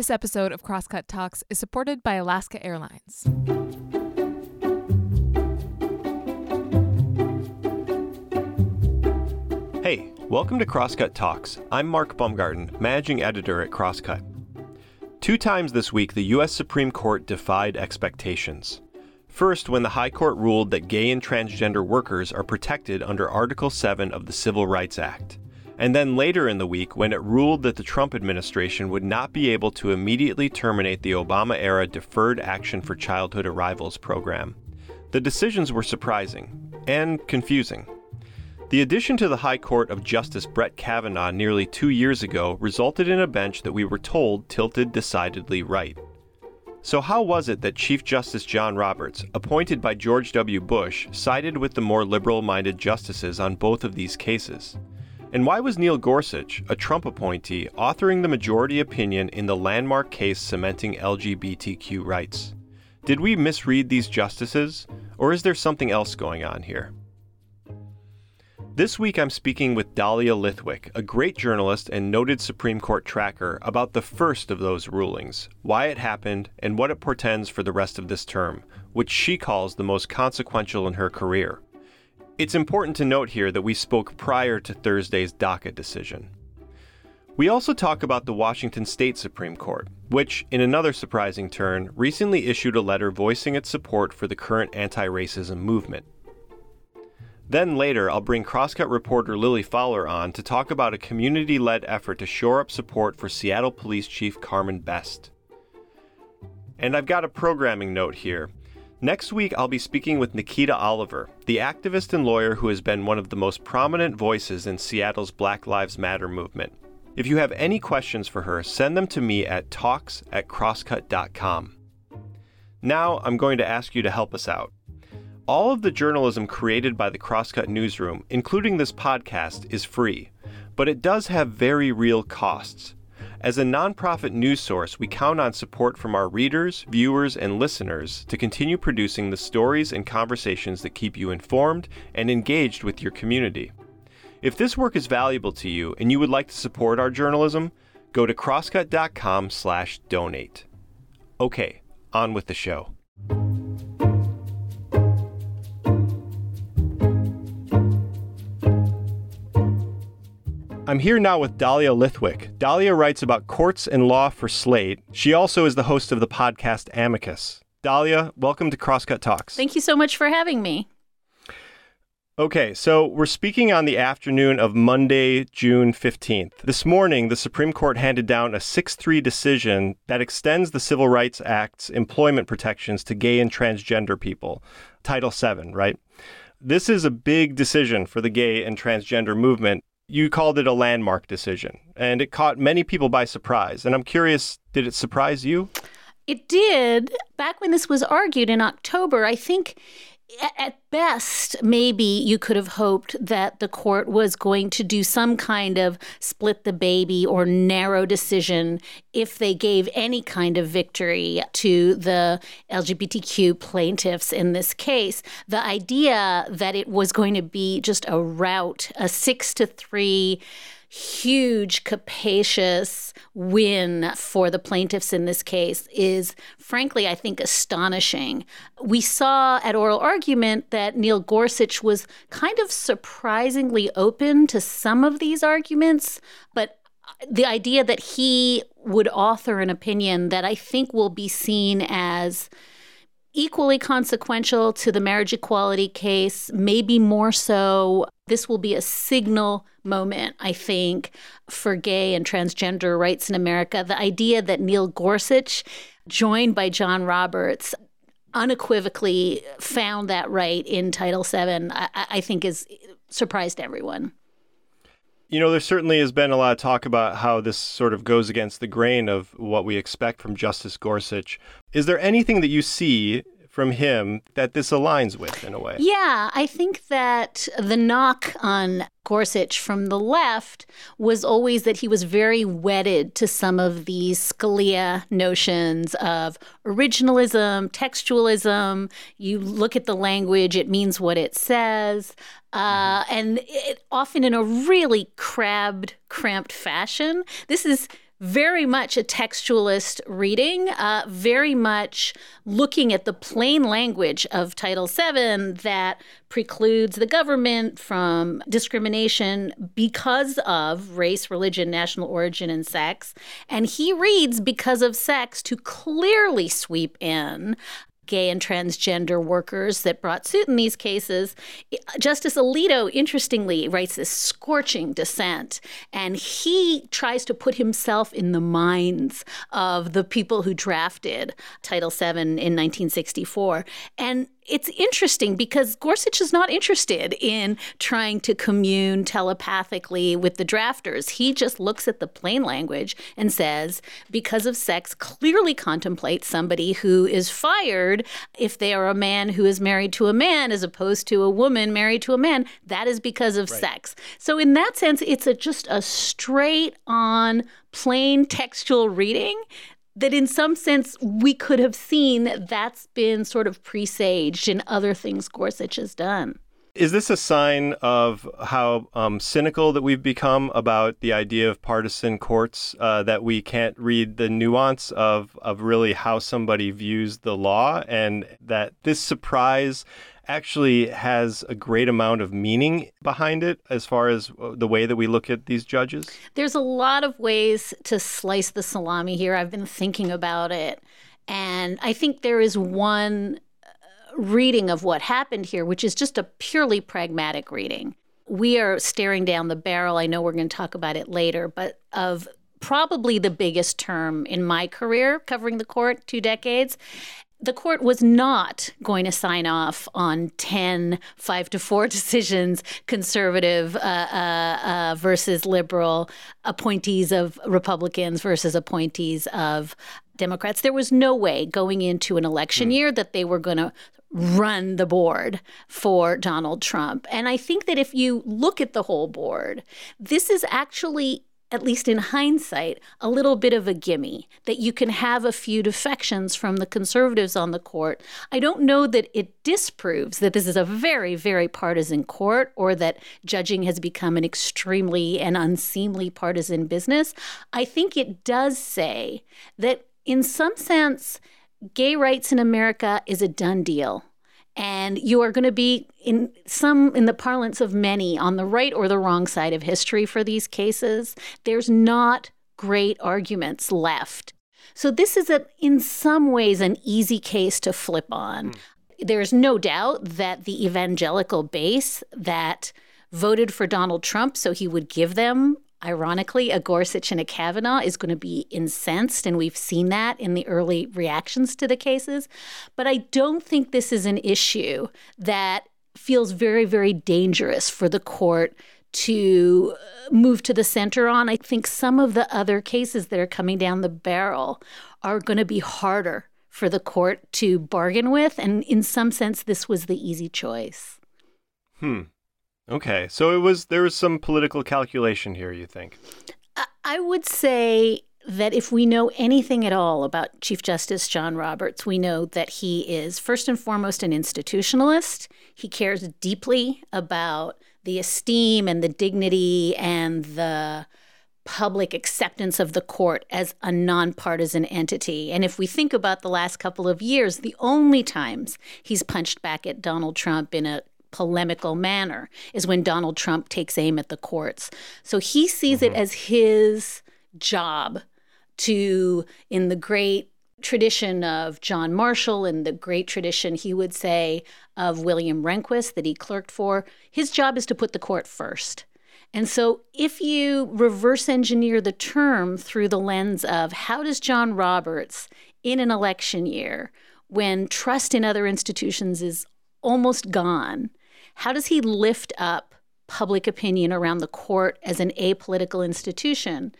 This episode of Crosscut Talks is supported by Alaska Airlines. Hey, welcome to Crosscut Talks. I'm Mark Baumgarten, managing editor at Crosscut. Two times this week, the U.S. Supreme Court defied expectations. First, when the High Court ruled that gay and transgender workers are protected under Article 7 of the Civil Rights Act. And then later in the week, when it ruled that the Trump administration would not be able to immediately terminate the Obama era Deferred Action for Childhood Arrivals program. The decisions were surprising and confusing. The addition to the High Court of Justice Brett Kavanaugh nearly two years ago resulted in a bench that we were told tilted decidedly right. So, how was it that Chief Justice John Roberts, appointed by George W. Bush, sided with the more liberal minded justices on both of these cases? And why was Neil Gorsuch, a Trump appointee, authoring the majority opinion in the landmark case cementing LGBTQ rights? Did we misread these justices, or is there something else going on here? This week I'm speaking with Dahlia Lithwick, a great journalist and noted Supreme Court tracker, about the first of those rulings, why it happened, and what it portends for the rest of this term, which she calls the most consequential in her career. It's important to note here that we spoke prior to Thursday's DACA decision. We also talk about the Washington State Supreme Court, which, in another surprising turn, recently issued a letter voicing its support for the current anti racism movement. Then later, I'll bring Crosscut reporter Lily Fowler on to talk about a community led effort to shore up support for Seattle Police Chief Carmen Best. And I've got a programming note here. Next week, I'll be speaking with Nikita Oliver, the activist and lawyer who has been one of the most prominent voices in Seattle's Black Lives Matter movement. If you have any questions for her, send them to me at talks at crosscut.com. Now, I'm going to ask you to help us out. All of the journalism created by the Crosscut Newsroom, including this podcast, is free, but it does have very real costs. As a nonprofit news source, we count on support from our readers, viewers, and listeners to continue producing the stories and conversations that keep you informed and engaged with your community. If this work is valuable to you and you would like to support our journalism, go to crosscut.com/donate. Okay, on with the show. I'm here now with Dahlia Lithwick. Dahlia writes about courts and law for Slate. She also is the host of the podcast Amicus. Dahlia, welcome to Crosscut Talks. Thank you so much for having me. Okay, so we're speaking on the afternoon of Monday, June 15th. This morning, the Supreme Court handed down a 6 3 decision that extends the Civil Rights Act's employment protections to gay and transgender people. Title VII, right? This is a big decision for the gay and transgender movement you called it a landmark decision, and it caught many people by surprise. And I'm curious, did it surprise you? It did. Back when this was argued in October, I think at best, maybe you could have hoped that the court was going to do some kind of split the baby or narrow decision if they gave any kind of victory to the LGBTQ plaintiffs in this case. The idea that it was going to be just a rout, a six to three huge, capacious win for the plaintiffs in this case is, frankly, I think, astonishing. We saw at oral argument that Neil Gorsuch was kind of surprisingly open to some of these arguments, but the idea that he would author an opinion that I think will be seen as equally consequential to the marriage equality case, maybe more so. This will be a signal moment, I think, for gay and transgender rights in America. The idea that Neil Gorsuch, joined by John Roberts, unequivocally found that right in Title VII, I, I think is surprised everyone. You know, there certainly has been a lot of talk about how this sort of goes against the grain of what we expect from Justice Gorsuch. Is there anything that you see from him that this aligns with in a way. Yeah, I think that the knock on Gorsuch from the left was always that he was very wedded to some of these Scalia notions of originalism, textualism. You look at the language, it means what it says. Uh, mm-hmm. and it, often in a really crabbed, cramped fashion. This is very much a textualist reading, uh, very much looking at the plain language of Title VII that precludes the government from discrimination because of race, religion, national origin, and sex. And he reads because of sex to clearly sweep in gay and transgender workers that brought suit in these cases. Justice Alito, interestingly, writes this scorching dissent, and he tries to put himself in the minds of the people who drafted Title VII in 1964. And it's interesting because Gorsuch is not interested in trying to commune telepathically with the drafters. He just looks at the plain language and says, because of sex, clearly contemplates somebody who is fired if they are a man who is married to a man as opposed to a woman married to a man. That is because of right. sex. So, in that sense, it's a, just a straight on plain textual reading that in some sense we could have seen that's been sort of presaged in other things Gorsuch has done. Is this a sign of how um, cynical that we've become about the idea of partisan courts? Uh, that we can't read the nuance of of really how somebody views the law, and that this surprise actually has a great amount of meaning behind it as far as uh, the way that we look at these judges? There's a lot of ways to slice the salami here. I've been thinking about it. And I think there is one uh, reading of what happened here, which is just a purely pragmatic reading. We are staring down the barrel. I know we're going to talk about it later, but of probably the biggest term in my career covering the court, two decades the court was not going to sign off on 10 5 to 4 decisions conservative uh, uh, uh, versus liberal appointees of republicans versus appointees of democrats there was no way going into an election mm. year that they were going to run the board for Donald Trump. And I think that if you look at the whole board, this is actually at least in hindsight, a little bit of a gimme that you can have a few defections from the conservatives on the court. I don't know that it disproves that this is a very, very partisan court or that judging has become an extremely and unseemly partisan business. I think it does say that, in some sense, gay rights in America is a done deal and you are going to be in some in the parlance of many on the right or the wrong side of history for these cases. There's not great arguments left. So this is a in some ways an easy case to flip on. Mm. there's no doubt that the evangelical base that voted for Donald Trump so he would give them ironically, a Gorsuch and a Kavanaugh is going to be incensed, and we've seen that in the early reactions to the cases. But I don't think this is an issue that feels very, very dangerous for the court to uh, move to the center on. I think some of the other cases that are coming down the barrel are going to be harder for the court to bargain with. And in some sense, this was the easy choice. Hmm. Okay, so it was there was some political calculation here. You think? I would say that if we know anything at all about Chief Justice John Roberts, we know that he is first and foremost an institutionalist. He cares deeply about the esteem and the dignity and the public acceptance of the court as a nonpartisan entity. And if we think about the last couple of years, the only times he's punched back at Donald Trump in a polemical manner is when Donald Trump takes aim at the courts. So he sees mm-hmm. it as his job to, in the great tradition of John Marshall and the great tradition, he would say, of William Rehnquist that he clerked for, his job is to put the court first. And so, if you reverse engineer the term through the lens of how does John Roberts in an election year, when trust in other institutions is almost gone, how does he lift up public opinion around the court as an apolitical institution?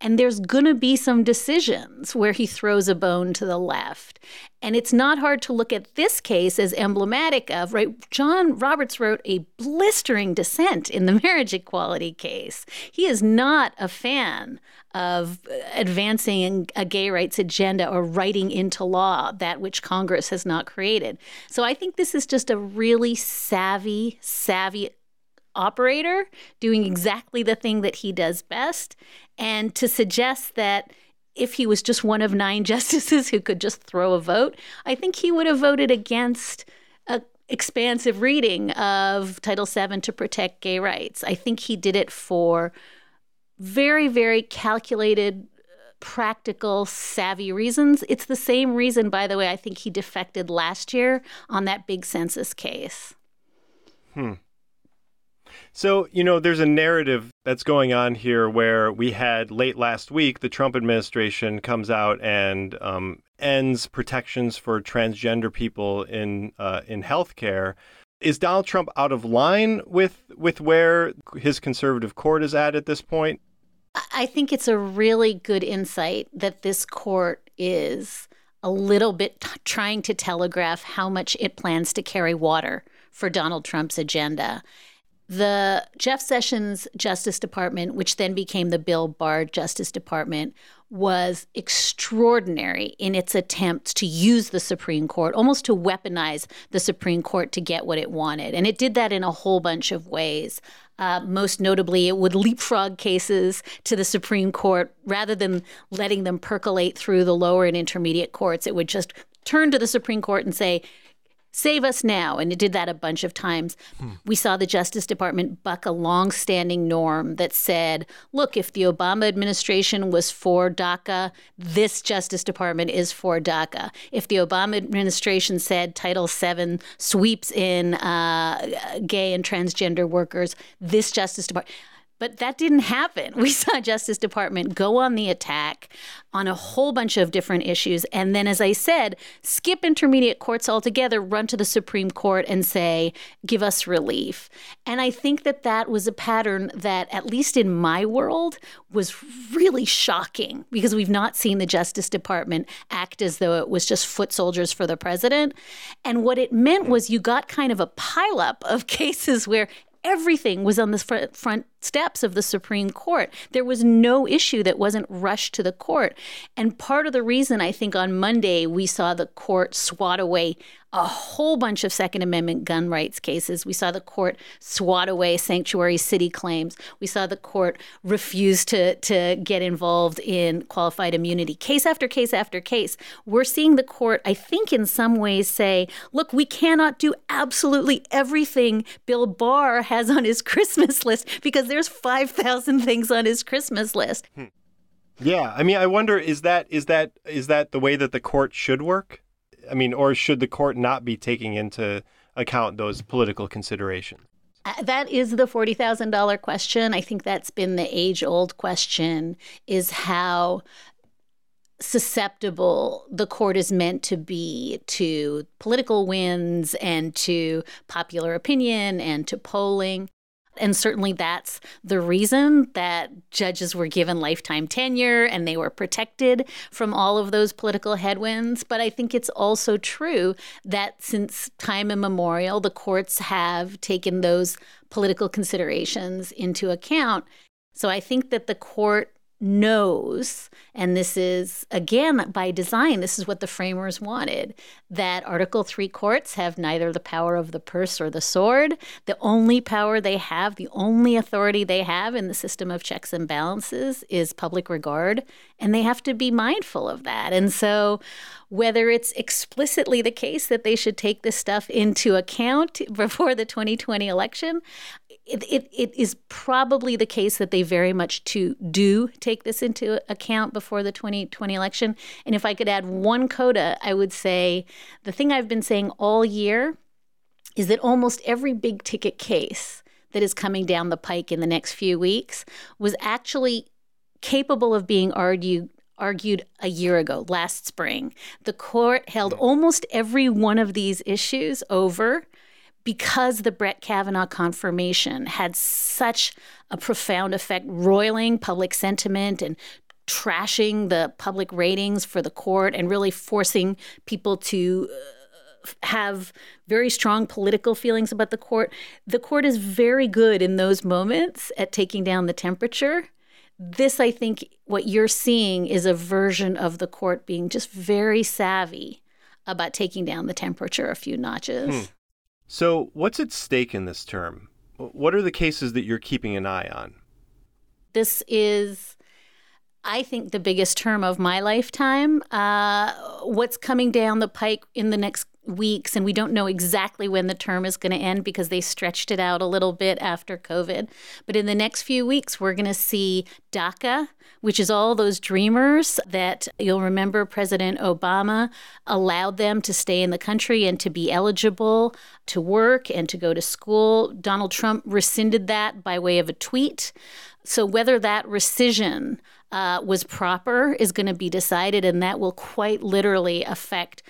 And there's going to be some decisions where he throws a bone to the left. And it's not hard to look at this case as emblematic of, right? John Roberts wrote a blistering dissent in the marriage equality case. He is not a fan of advancing a gay rights agenda or writing into law that which Congress has not created. So I think this is just a really savvy, savvy operator doing exactly the thing that he does best. And to suggest that if he was just one of nine justices who could just throw a vote, I think he would have voted against a expansive reading of Title VII to protect gay rights. I think he did it for very, very calculated, practical, savvy reasons. It's the same reason, by the way, I think he defected last year on that big census case. Hmm. So, you know, there's a narrative that's going on here where we had late last week, the Trump administration comes out and um, ends protections for transgender people in uh, in healthcare. Is Donald Trump out of line with with where his conservative court is at at this point? I think it's a really good insight that this court is a little bit t- trying to telegraph how much it plans to carry water for Donald Trump's agenda. The Jeff Sessions Justice Department, which then became the Bill Barr Justice Department, was extraordinary in its attempts to use the Supreme Court, almost to weaponize the Supreme Court to get what it wanted. And it did that in a whole bunch of ways. Uh, most notably, it would leapfrog cases to the Supreme Court rather than letting them percolate through the lower and intermediate courts. It would just turn to the Supreme Court and say, Save us now. And it did that a bunch of times. Hmm. We saw the Justice Department buck a long-standing norm that said, look, if the Obama administration was for DACA, this Justice Department is for DACA. If the Obama administration said Title VII sweeps in uh, gay and transgender workers, this Justice Department. But that didn't happen. We saw Justice Department go on the attack on a whole bunch of different issues. And then, as I said, skip intermediate courts altogether, run to the Supreme Court and say, give us relief. And I think that that was a pattern that, at least in my world, was really shocking because we've not seen the Justice Department act as though it was just foot soldiers for the president. And what it meant was you got kind of a pileup of cases where everything was on the front steps of the Supreme Court. There was no issue that wasn't rushed to the court. And part of the reason I think on Monday we saw the court swat away a whole bunch of Second Amendment gun rights cases. We saw the court swat away sanctuary city claims. We saw the court refuse to, to get involved in qualified immunity. Case after case after case, we're seeing the court, I think, in some ways say, look, we cannot do absolutely everything Bill Barr has on his Christmas list because there's 5,000 things on his Christmas list. Hmm. Yeah, I mean, I wonder is that is that is that the way that the court should work? I mean, or should the court not be taking into account those political considerations? Uh, that is the $40,000 question. I think that's been the age old question is how susceptible the court is meant to be to political winds and to popular opinion and to polling. And certainly that's the reason that judges were given lifetime tenure and they were protected from all of those political headwinds. But I think it's also true that since time immemorial, the courts have taken those political considerations into account. So I think that the court knows, and this is again by design, this is what the framers wanted, that Article 3 courts have neither the power of the purse or the sword. The only power they have, the only authority they have in the system of checks and balances is public regard, and they have to be mindful of that. And so, whether it's explicitly the case that they should take this stuff into account before the 2020 election, it, it, it is probably the case that they very much to do take this into account before the 2020 election. And if I could add one coda, I would say the thing I've been saying all year is that almost every big ticket case that is coming down the pike in the next few weeks was actually capable of being argued argued a year ago, last spring. The court held almost every one of these issues over because the Brett Kavanaugh confirmation had such a profound effect, roiling public sentiment and trashing the public ratings for the court and really forcing people to uh, have very strong political feelings about the court. The court is very good in those moments at taking down the temperature. This, I think, what you're seeing is a version of the court being just very savvy about taking down the temperature a few notches. Hmm. So, what's at stake in this term? What are the cases that you're keeping an eye on? This is, I think, the biggest term of my lifetime. Uh, what's coming down the pike in the next weeks, and we don't know exactly when the term is going to end because they stretched it out a little bit after COVID. But in the next few weeks, we're going to see DACA, which is all those dreamers that you'll remember President Obama allowed them to stay in the country and to be eligible to work and to go to school. Donald Trump rescinded that by way of a tweet. So, whether that rescission uh, was proper is going to be decided, and that will quite literally affect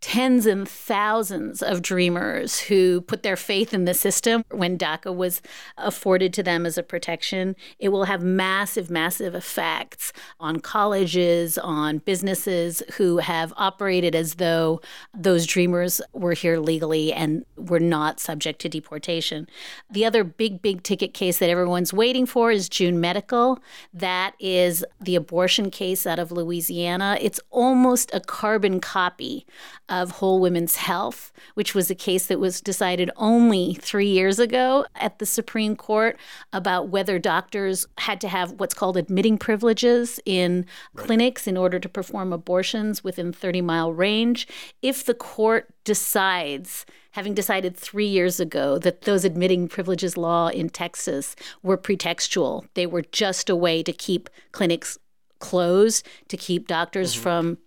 tens and thousands of dreamers who put their faith in the system when DACA was afforded to them as a protection. It will have massive, massive effects on colleges, on businesses who have operated as though those dreamers were here legally and were not subject to deportation. The other big, big ticket case that everyone's waiting for is June Medical. That is the abortion case out of Louisiana. It's almost a carbon copy of Whole Women's Health, which was a case that was decided only three years ago at the Supreme Court about whether doctors had to have what's called admitting privileges in right. clinics in order to perform abortions within 30 mile range. If the court decides having decided three years ago that those admitting privileges law in Texas were pretextual. They were just a way to keep clinics closed, to keep doctors mm-hmm. from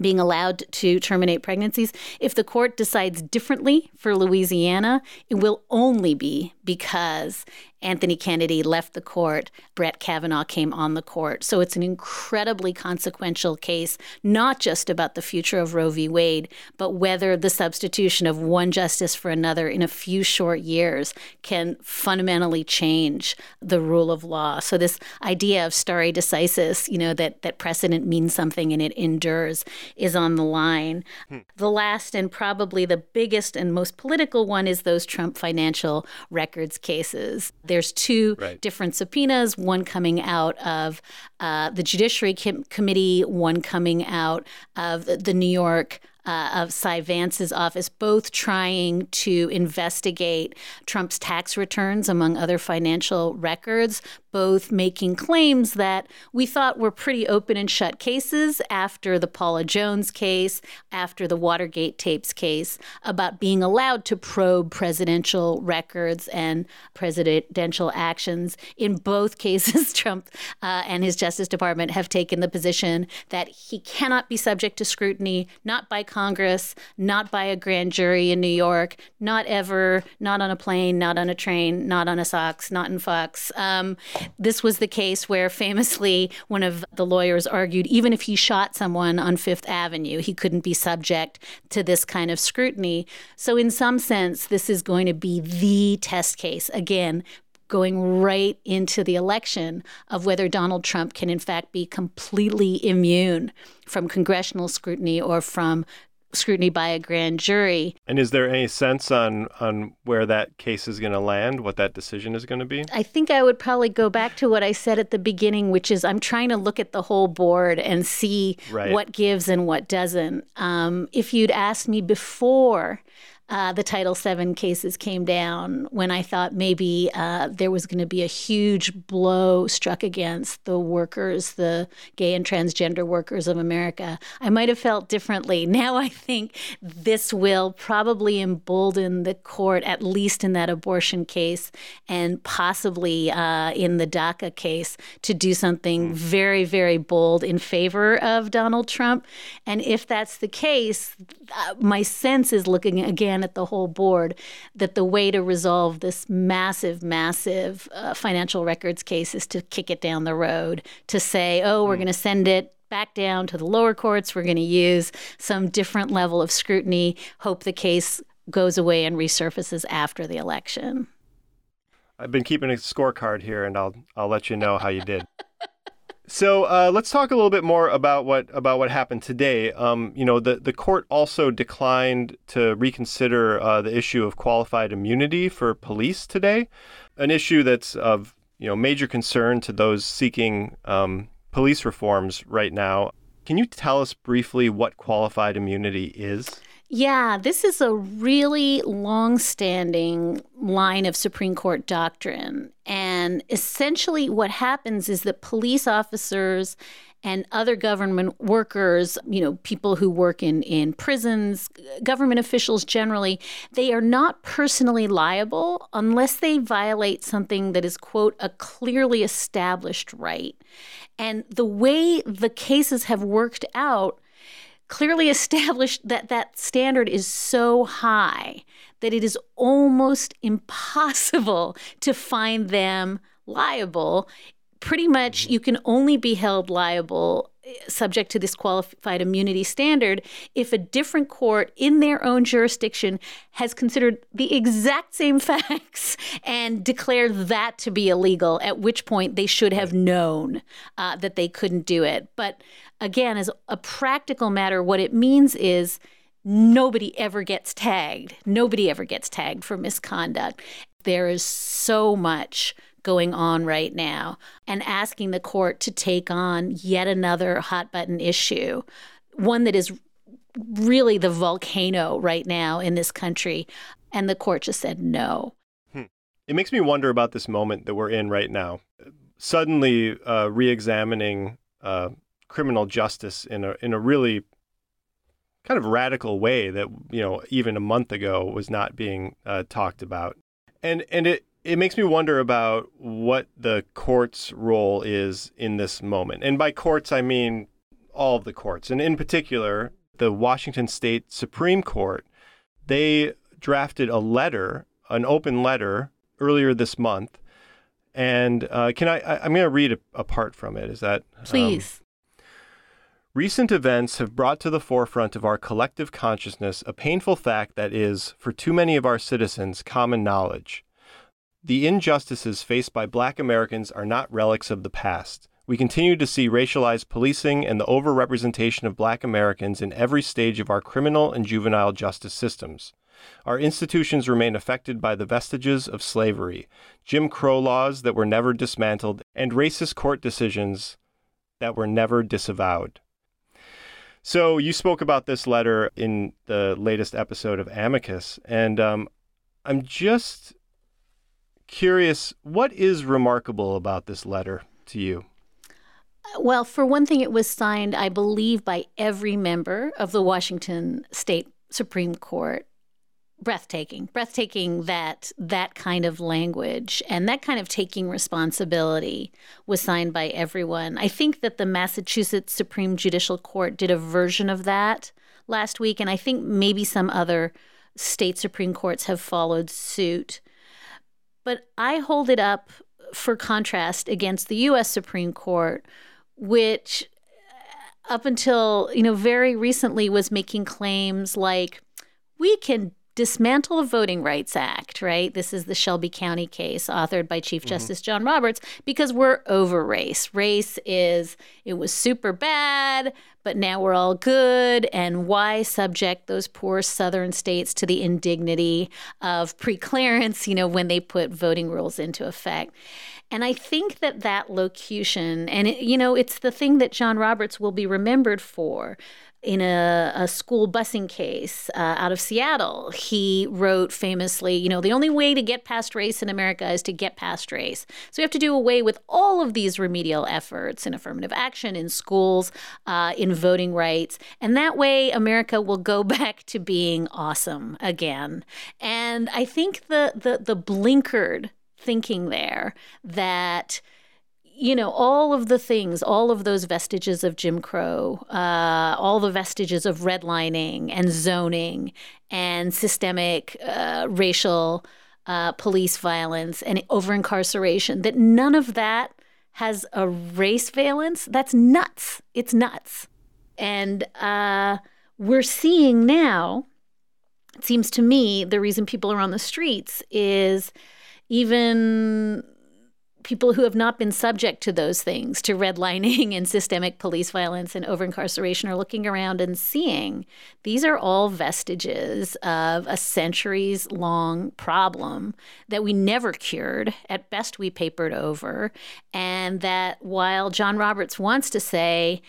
being allowed to terminate pregnancies. If the court decides differently for Louisiana, it will only be because Anthony Kennedy left the court, Brett Kavanaugh came on the court. So it's an incredibly consequential case, not just about the future of Roe v. Wade, but whether the substitution of one justice for another in a few short years can fundamentally change the rule of law. So this idea of stare decisis, you know, that, that precedent means something and it endures, is on the line. Hmm. The last and probably the biggest and most political one is those Trump financial records cases. There's two right. different subpoenas, one coming out of uh, the Judiciary Com- Committee, one coming out of the New York uh, of Cy Vance's office, both trying to investigate Trump's tax returns, among other financial records, both making claims that we thought were pretty open and shut cases after the Paula Jones case, after the Watergate tapes case, about being allowed to probe presidential records and presidential actions. In both cases, Trump uh, and his Justice Department have taken the position that he cannot be subject to scrutiny, not by Congress, not by a grand jury in New York, not ever, not on a plane, not on a train, not on a Sox, not in Fox. Um, this was the case where famously one of the lawyers argued even if he shot someone on Fifth Avenue, he couldn't be subject to this kind of scrutiny. So, in some sense, this is going to be the test case. Again, going right into the election of whether Donald Trump can, in fact, be completely immune from congressional scrutiny or from scrutiny by a grand jury. And is there any sense on on where that case is going to land, what that decision is going to be? I think I would probably go back to what I said at the beginning, which is I'm trying to look at the whole board and see right. what gives and what doesn't. Um, if you'd asked me before uh, the Title VII cases came down when I thought maybe uh, there was going to be a huge blow struck against the workers, the gay and transgender workers of America. I might have felt differently. Now I think this will probably embolden the court, at least in that abortion case and possibly uh, in the DACA case, to do something hmm. very, very bold in favor of Donald Trump. And if that's the case, uh, my sense is looking again at the whole board that the way to resolve this massive, massive uh, financial records case is to kick it down the road, to say, oh, we're mm. going to send it back down to the lower courts. We're going to use some different level of scrutiny, hope the case goes away and resurfaces after the election. I've been keeping a scorecard here, and I'll I'll let you know how you did. So uh, let's talk a little bit more about what about what happened today. Um, you know, the the court also declined to reconsider uh, the issue of qualified immunity for police today, an issue that's of you know major concern to those seeking um, police reforms right now. Can you tell us briefly what qualified immunity is? Yeah, this is a really long standing line of Supreme Court doctrine. And essentially, what happens is that police officers and other government workers, you know, people who work in, in prisons, government officials generally, they are not personally liable unless they violate something that is, quote, a clearly established right. And the way the cases have worked out, clearly established that that standard is so high that it is almost impossible to find them liable. Pretty much you can only be held liable subject to this qualified immunity standard if a different court in their own jurisdiction has considered the exact same facts and declared that to be illegal, at which point they should have known uh, that they couldn't do it. But again, as a practical matter, what it means is nobody ever gets tagged. Nobody ever gets tagged for misconduct. There is so much going on right now and asking the court to take on yet another hot button issue, one that is really the volcano right now in this country. And the court just said no. Hmm. It makes me wonder about this moment that we're in right now. Suddenly, uh, re examining uh, criminal justice in a, in a really kind of radical way that, you know, even a month ago was not being uh, talked about. And, and it, it makes me wonder about what the court's role is in this moment. And by courts, I mean all of the courts. And in particular, the Washington State Supreme Court. They drafted a letter, an open letter, earlier this month. And uh, can I, I? am going to read a, a, part from it. Is that um, please? Um, Recent events have brought to the forefront of our collective consciousness a painful fact that is, for too many of our citizens, common knowledge. The injustices faced by black Americans are not relics of the past. We continue to see racialized policing and the overrepresentation of black Americans in every stage of our criminal and juvenile justice systems. Our institutions remain affected by the vestiges of slavery, Jim Crow laws that were never dismantled, and racist court decisions that were never disavowed. So, you spoke about this letter in the latest episode of Amicus, and um, I'm just curious, what is remarkable about this letter to you? Well, for one thing, it was signed, I believe, by every member of the Washington State Supreme Court. Breathtaking, breathtaking that that kind of language and that kind of taking responsibility was signed by everyone. I think that the Massachusetts Supreme Judicial Court did a version of that last week, and I think maybe some other state Supreme Courts have followed suit. But I hold it up for contrast against the US Supreme Court, which uh, up until, you know, very recently was making claims like we can dismantle the Voting Rights Act, right? This is the Shelby County case authored by Chief mm-hmm. Justice John Roberts because we're over race. Race is, it was super bad, but now we're all good. And why subject those poor southern states to the indignity of preclearance, you know, when they put voting rules into effect? And I think that that locution, and it, you know, it's the thing that John Roberts will be remembered for in a, a school busing case uh, out of Seattle, he wrote famously, you know, the only way to get past race in America is to get past race. So we have to do away with all of these remedial efforts in affirmative action, in schools, uh, in voting rights. And that way, America will go back to being awesome again. And I think the, the, the blinkered thinking there that you know, all of the things, all of those vestiges of Jim Crow, uh, all the vestiges of redlining and zoning and systemic uh, racial uh, police violence and over incarceration, that none of that has a race valence, that's nuts. It's nuts. And uh, we're seeing now, it seems to me, the reason people are on the streets is even people who have not been subject to those things, to redlining and systemic police violence and over incarceration, are looking around and seeing these are all vestiges of a centuries long problem that we never cured. At best, we papered over. And that while John Roberts wants to say,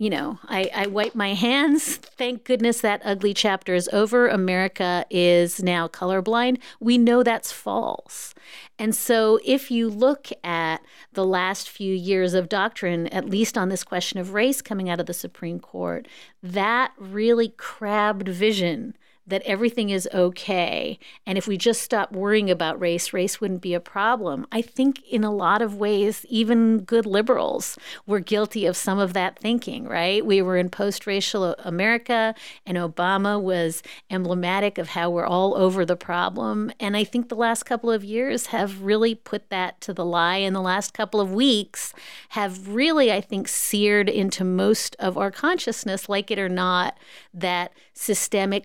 you know, I, I wipe my hands. Thank goodness that ugly chapter is over. America is now colorblind. We know that's false. And so, if you look at the last few years of doctrine, at least on this question of race coming out of the Supreme Court, that really crabbed vision that everything is okay. And if we just stop worrying about race, race wouldn't be a problem. I think in a lot of ways, even good liberals were guilty of some of that thinking, right? We were in post racial America, and Obama was emblematic of how we're all over the problem. And I think the last couple of years have really put that to the lie. And the last couple of weeks have really, I think, seared into most of our consciousness, like it or not, that systemic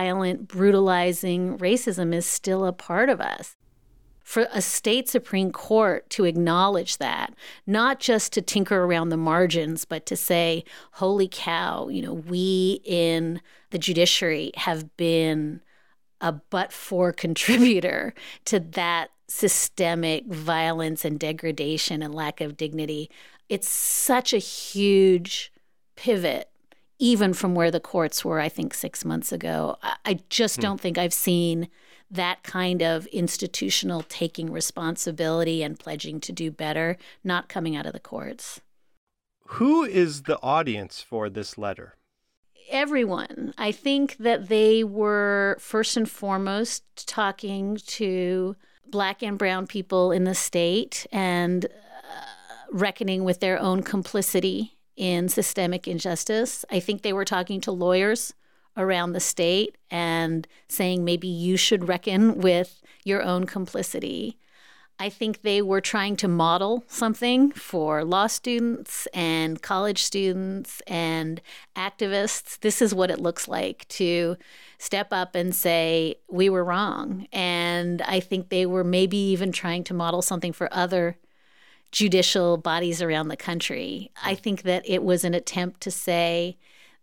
violent, brutalizing racism is still a part of us. For a state Supreme Court to acknowledge that, not just to tinker around the margins, but to say, holy cow, you know, we in the judiciary have been a but for contributor to that systemic violence and degradation and lack of dignity. It's such a huge pivot even from where the courts were, I think, six months ago. I just hmm. don't think I've seen that kind of institutional taking responsibility and pledging to do better not coming out of the courts. Who is the audience for this letter? Everyone. I think that they were first and foremost talking to black and brown people in the state and uh, reckoning with their own complicity in systemic injustice. I think they were talking to lawyers around the state and saying maybe you should reckon with your own complicity. I think they were trying to model something for law students and college students and activists. This is what it looks like to step up and say, we were wrong. And I think they were maybe even trying to model something for other judicial bodies around the country. I think that it was an attempt to say,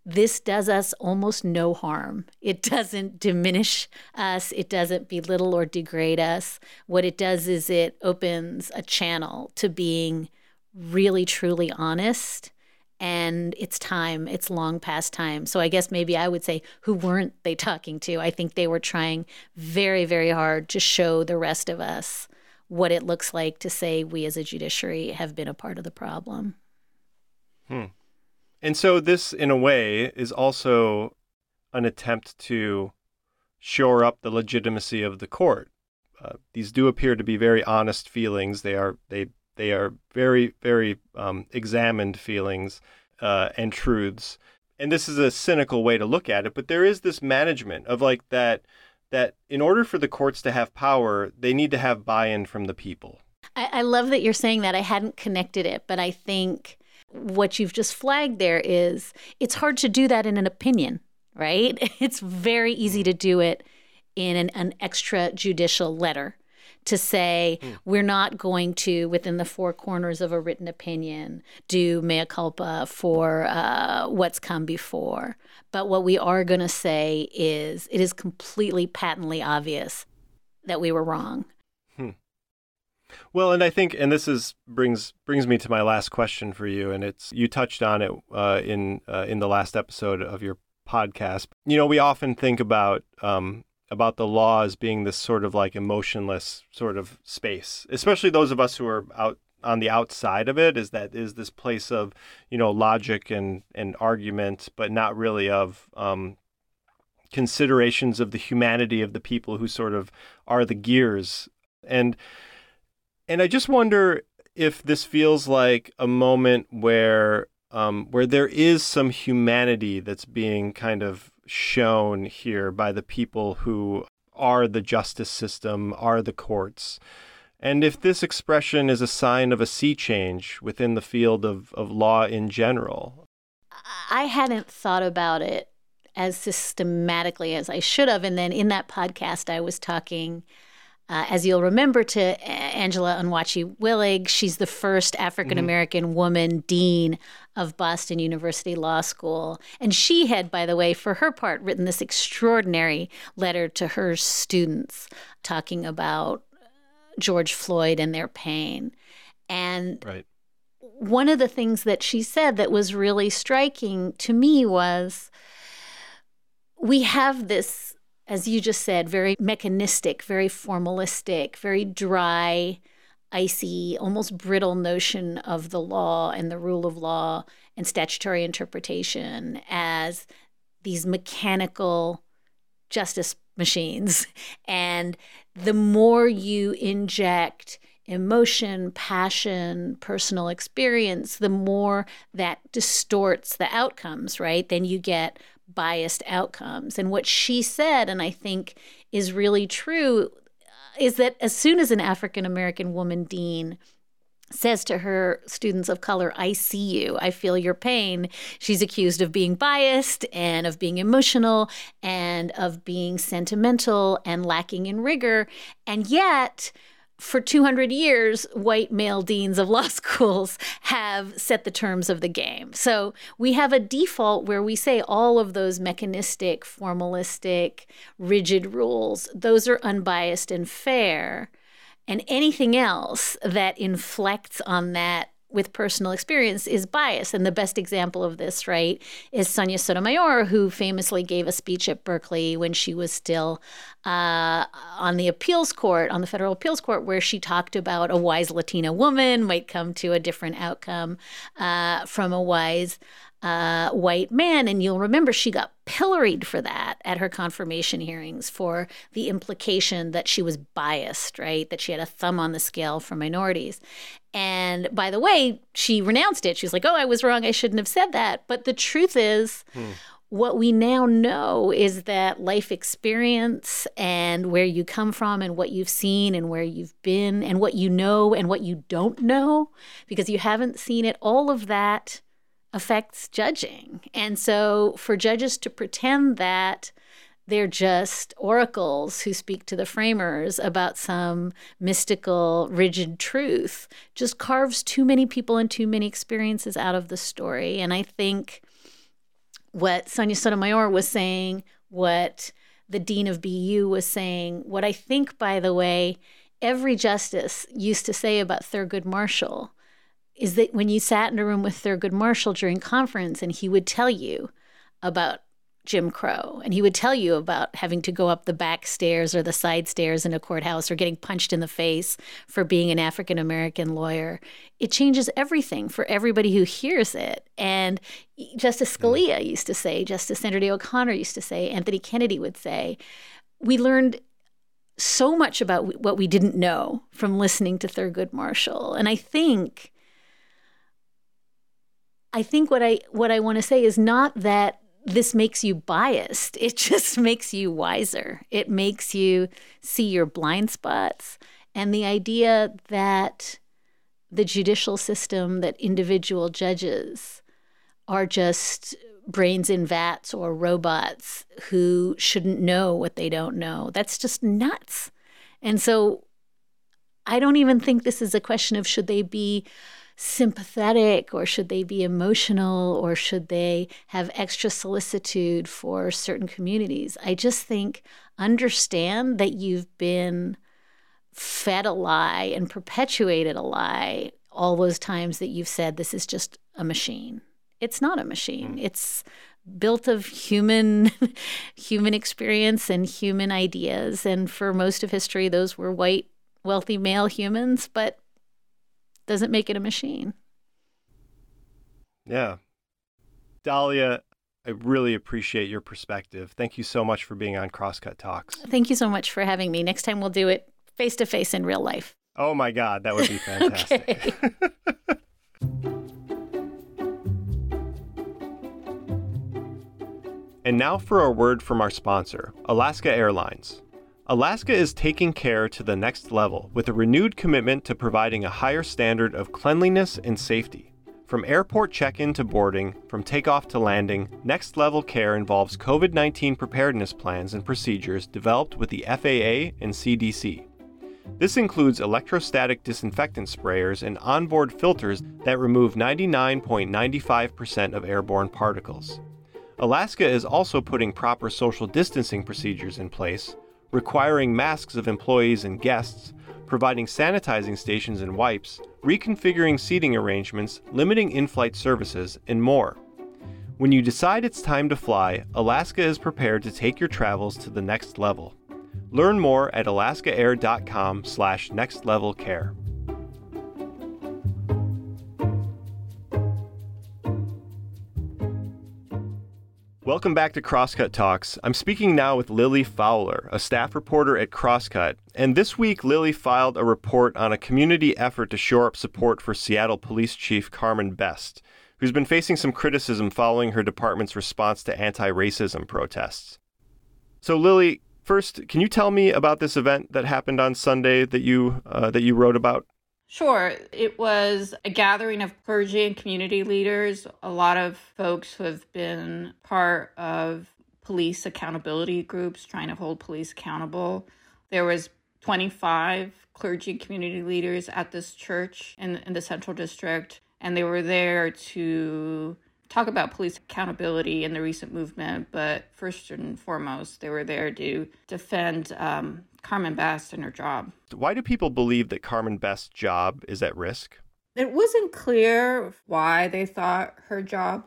this does us almost no harm. It doesn't diminish us, it doesn't belittle or degrade us. What it does is it opens a channel to being really, truly honest. And it's time, it's long past time. So I guess maybe I would say, who weren't they talking to? I think they were trying very, very hard to show the rest of us what it looks like to say we as a judiciary have been a part of the problem. Hmm. And so this, in a way, is also an attempt to shore up the legitimacy of the court. Uh, these do appear to be very honest feelings. They are they they are very very um, examined feelings uh, and truths. And this is a cynical way to look at it, but there is this management of like that that in order for the courts to have power, they need to have buy in from the people. I, I, love that you're saying that. I hadn't connected it, but I think what you've just flagged there is it's hard to do that in an opinion, right? It's very easy to do it in an, an extrajudicial letter to say mm. we're not going to, within the four corners of a written opinion, do mea culpa for uh, what's come before. But what we are going to say is it is completely patently obvious that we were wrong. Hmm. Well, and I think, and this is brings brings me to my last question for you, and it's you touched on it uh, in uh, in the last episode of your podcast. You know, we often think about um, about the law as being this sort of like emotionless sort of space, especially those of us who are out on the outside of it is that is this place of you know logic and and argument but not really of um, considerations of the humanity of the people who sort of are the gears and and I just wonder if this feels like a moment where um, where there is some humanity that's being kind of shown here by the people who are the justice system, are the courts. And if this expression is a sign of a sea change within the field of, of law in general. I hadn't thought about it as systematically as I should have. And then in that podcast, I was talking uh, as you'll remember, to Angela Onwuachi Willig. She's the first African American mm-hmm. woman dean of Boston University Law School. And she had, by the way, for her part, written this extraordinary letter to her students talking about George Floyd and their pain. And right. one of the things that she said that was really striking to me was we have this, as you just said, very mechanistic, very formalistic, very dry, icy, almost brittle notion of the law and the rule of law and statutory interpretation as these mechanical justice machines. And the more you inject emotion, passion, personal experience, the more that distorts the outcomes, right? Then you get biased outcomes. And what she said, and I think is really true, is that as soon as an African American woman dean says to her students of color, I see you, I feel your pain. She's accused of being biased and of being emotional and of being sentimental and lacking in rigor. And yet, for 200 years, white male deans of law schools have set the terms of the game. So we have a default where we say all of those mechanistic, formalistic, rigid rules, those are unbiased and fair. And anything else that inflects on that with personal experience is bias. And the best example of this, right, is Sonia Sotomayor, who famously gave a speech at Berkeley when she was still uh, on the appeals court, on the federal appeals court, where she talked about a wise Latina woman might come to a different outcome uh, from a wise uh, white man. And you'll remember she got pilloried for that at her confirmation hearings for the implication that she was biased, right? That she had a thumb on the scale for minorities. And by the way, she renounced it. She was like, oh, I was wrong. I shouldn't have said that. But the truth is, hmm. what we now know is that life experience and where you come from and what you've seen and where you've been and what you know and what you don't know, because you haven't seen it, all of that affects judging. And so for judges to pretend that they're just oracles who speak to the framers about some mystical, rigid truth just carves too many people and too many experiences out of the story. And I think what Sonia Sotomayor was saying, what the dean of BU was saying, what I think, by the way, every justice used to say about Thurgood Marshall is that when you sat in a room with Thurgood Marshall during conference and he would tell you about Jim Crow and he would tell you about having to go up the back stairs or the side stairs in a courthouse or getting punched in the face for being an African American lawyer. It changes everything for everybody who hears it. And Justice mm. Scalia used to say, Justice Sandra Day O'Connor used to say, Anthony Kennedy would say, we learned so much about what we didn't know from listening to Thurgood Marshall. And I think I think what I what I want to say is not that this makes you biased. It just makes you wiser. It makes you see your blind spots and the idea that the judicial system that individual judges are just brains in vats or robots who shouldn't know what they don't know. That's just nuts. And so I don't even think this is a question of should they be sympathetic or should they be emotional or should they have extra solicitude for certain communities? I just think understand that you've been fed a lie and perpetuated a lie all those times that you've said this is just a machine. It's not a machine. Mm. It's built of human human experience and human ideas and for most of history those were white wealthy male humans but doesn't make it a machine. Yeah. Dahlia, I really appreciate your perspective. Thank you so much for being on Crosscut Talks. Thank you so much for having me. Next time we'll do it face to face in real life. Oh my God, that would be fantastic. and now for a word from our sponsor, Alaska Airlines. Alaska is taking care to the next level with a renewed commitment to providing a higher standard of cleanliness and safety. From airport check in to boarding, from takeoff to landing, next level care involves COVID 19 preparedness plans and procedures developed with the FAA and CDC. This includes electrostatic disinfectant sprayers and onboard filters that remove 99.95% of airborne particles. Alaska is also putting proper social distancing procedures in place requiring masks of employees and guests, providing sanitizing stations and wipes, reconfiguring seating arrangements, limiting in flight services, and more. When you decide it's time to fly, Alaska is prepared to take your travels to the next level. Learn more at alaskaair.com slash nextlevelcare. Welcome back to Crosscut Talks. I'm speaking now with Lily Fowler, a staff reporter at Crosscut. And this week, Lily filed a report on a community effort to shore up support for Seattle Police Chief Carmen Best, who's been facing some criticism following her department's response to anti racism protests. So, Lily, first, can you tell me about this event that happened on Sunday that you, uh, that you wrote about? Sure. It was a gathering of clergy and community leaders, a lot of folks who have been part of police accountability groups trying to hold police accountable. There was 25 clergy and community leaders at this church in, in the Central District, and they were there to talk about police accountability in the recent movement, but first and foremost, they were there to defend um, Carmen Best and her job. Why do people believe that Carmen Best's job is at risk? It wasn't clear why they thought her job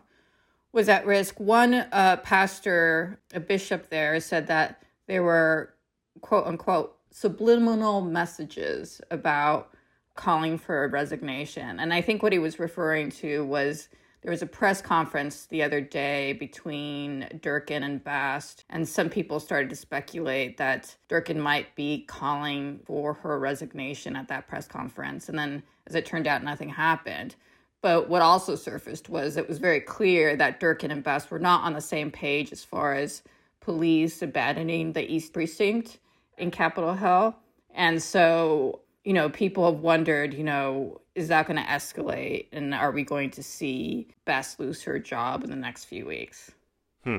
was at risk. One uh, pastor, a bishop there, said that there were quote unquote subliminal messages about calling for a resignation. And I think what he was referring to was there was a press conference the other day between Durkan and Best, and some people started to speculate that Durkan might be calling for her resignation at that press conference. And then, as it turned out, nothing happened. But what also surfaced was it was very clear that Durkan and Best were not on the same page as far as police abandoning the East Precinct in Capitol Hill. And so, you know, people have wondered, you know, is that going to escalate? And are we going to see Best lose her job in the next few weeks? Hmm.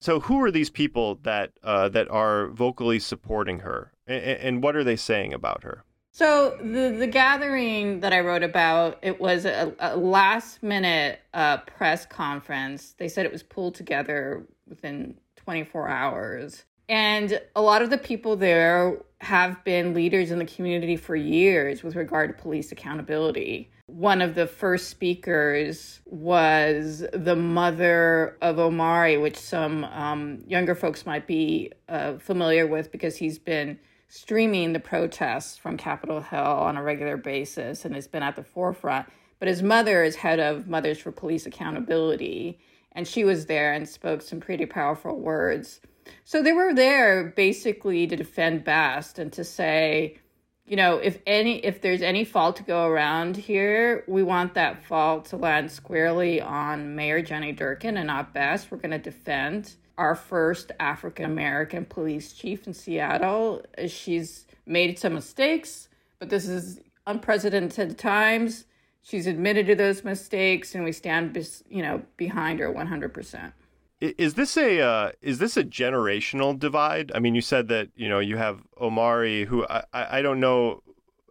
So, who are these people that uh, that are vocally supporting her, and, and what are they saying about her? So the the gathering that I wrote about, it was a, a last minute uh, press conference. They said it was pulled together within 24 hours. And a lot of the people there have been leaders in the community for years with regard to police accountability. One of the first speakers was the mother of Omari, which some um, younger folks might be uh, familiar with because he's been streaming the protests from Capitol Hill on a regular basis and has been at the forefront. But his mother is head of Mothers for Police Accountability, and she was there and spoke some pretty powerful words so they were there basically to defend Best and to say, you know, if any if there's any fault to go around here, we want that fault to land squarely on Mayor Jenny Durkan and not Best. We're going to defend our first African American police chief in Seattle. She's made some mistakes, but this is unprecedented times. She's admitted to those mistakes, and we stand, you know, behind her 100%. Is this a uh, is this a generational divide? I mean, you said that you know you have Omari, who I, I don't know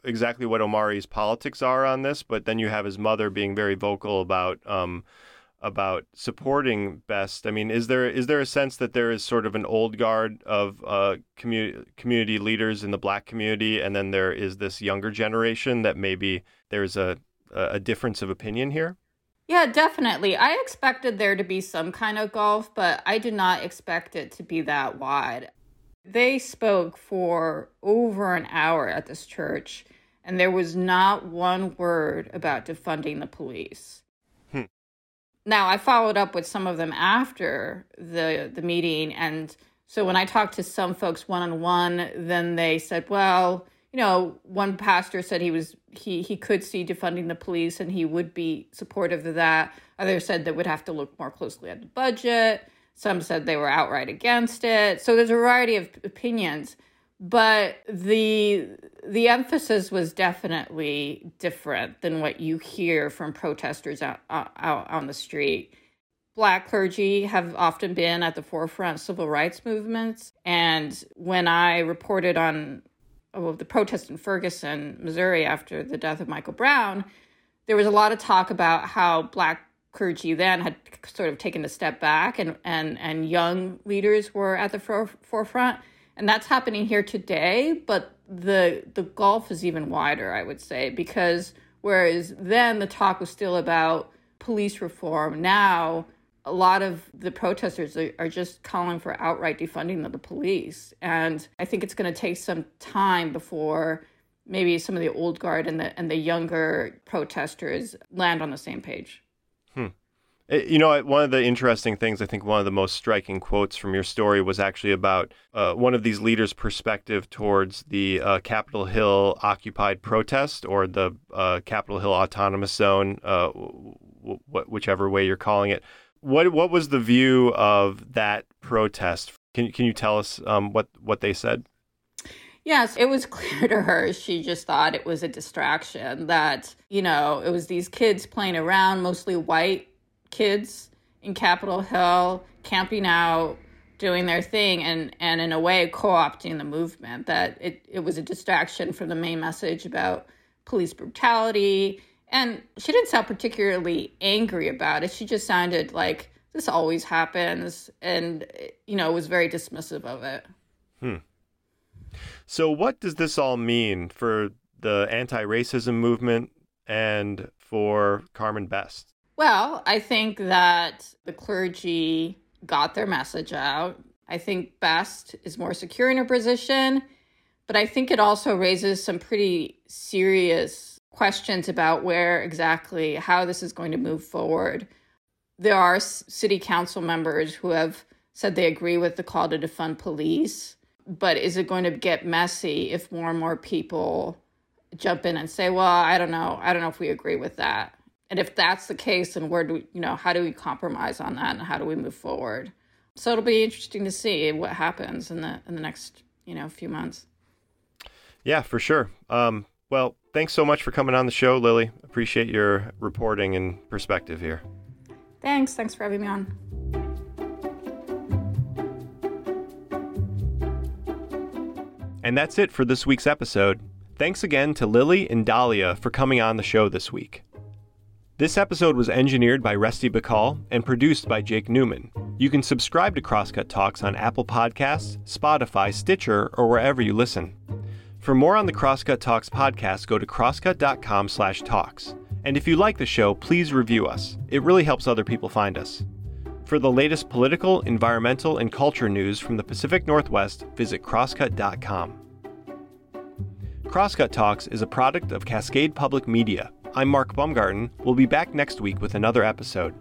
exactly what Omari's politics are on this, but then you have his mother being very vocal about um, about supporting Best. I mean, is there is there a sense that there is sort of an old guard of uh, community community leaders in the Black community, and then there is this younger generation that maybe there's a a difference of opinion here? Yeah, definitely. I expected there to be some kind of golf, but I did not expect it to be that wide. They spoke for over an hour at this church, and there was not one word about defunding the police. Hmm. Now, I followed up with some of them after the the meeting, and so when I talked to some folks one on one, then they said, "Well, you know, one pastor said he was he he could see defunding the police and he would be supportive of that. Others said that would have to look more closely at the budget. Some said they were outright against it. So there's a variety of opinions, but the the emphasis was definitely different than what you hear from protesters out, out, on the street. Black clergy have often been at the forefront of civil rights movements. And when I reported on of the protest in Ferguson, Missouri, after the death of Michael Brown, there was a lot of talk about how black clergy then had sort of taken a step back and, and, and young leaders were at the for- forefront. And that's happening here today, but the the gulf is even wider, I would say, because whereas then the talk was still about police reform, now a lot of the protesters are, just calling for outright defunding of the police. And I think it's going to take some time before maybe some of the old guard and the and the younger protesters land on the same page. Hmm. Eh, you know, one of the interesting things, I think one of the most striking quotes from your story was actually about uh, one of these leaders' perspective towards the uh, Capitol Hill occupied protest or the uh, Capitol Hill Autonomous Zone, uh, w- w- whichever way you're calling it. What what was the view of that protest? Can can you tell us um, what what they said? Yes, it was clear to her. She just thought it was a distraction. That you know, it was these kids playing around, mostly white kids in Capitol Hill, camping out, doing their thing, and and in a way co-opting the movement. That it it was a distraction from the main message about police brutality and she didn't sound particularly angry about it. She just sounded like this always happens and, you know, was very dismissive of it. Hmm. So, what does this all mean for the anti racism movement and for Carmen Best? Well, I think that the clergy got their message out. I think Best is more secure in her position, but I think it also raises some pretty serious questions about where exactly how this is going to move forward. There are city council members who have said they agree with the call to defund police, but is it going to get messy if more and more people jump in and say, "Well, I don't know. I don't know if we agree with that." And if that's the case, then where do we, you know, how do we compromise on that and how do we move forward? So it'll be interesting to see what happens in the in the next, you know, few months. Yeah, for sure. Um, well, thanks so much for coming on the show, Lily. Appreciate your reporting and perspective here. Thanks. Thanks for having me on. And that's it for this week's episode. Thanks again to Lily and Dahlia for coming on the show this week. This episode was engineered by Resty Bacall and produced by Jake Newman. You can subscribe to Crosscut Talks on Apple Podcasts, Spotify, Stitcher, or wherever you listen. For more on the Crosscut Talks podcast, go to crosscut.com slash talks. And if you like the show, please review us. It really helps other people find us. For the latest political, environmental, and culture news from the Pacific Northwest, visit crosscut.com. Crosscut Talks is a product of Cascade Public Media. I'm Mark Baumgarten. We'll be back next week with another episode.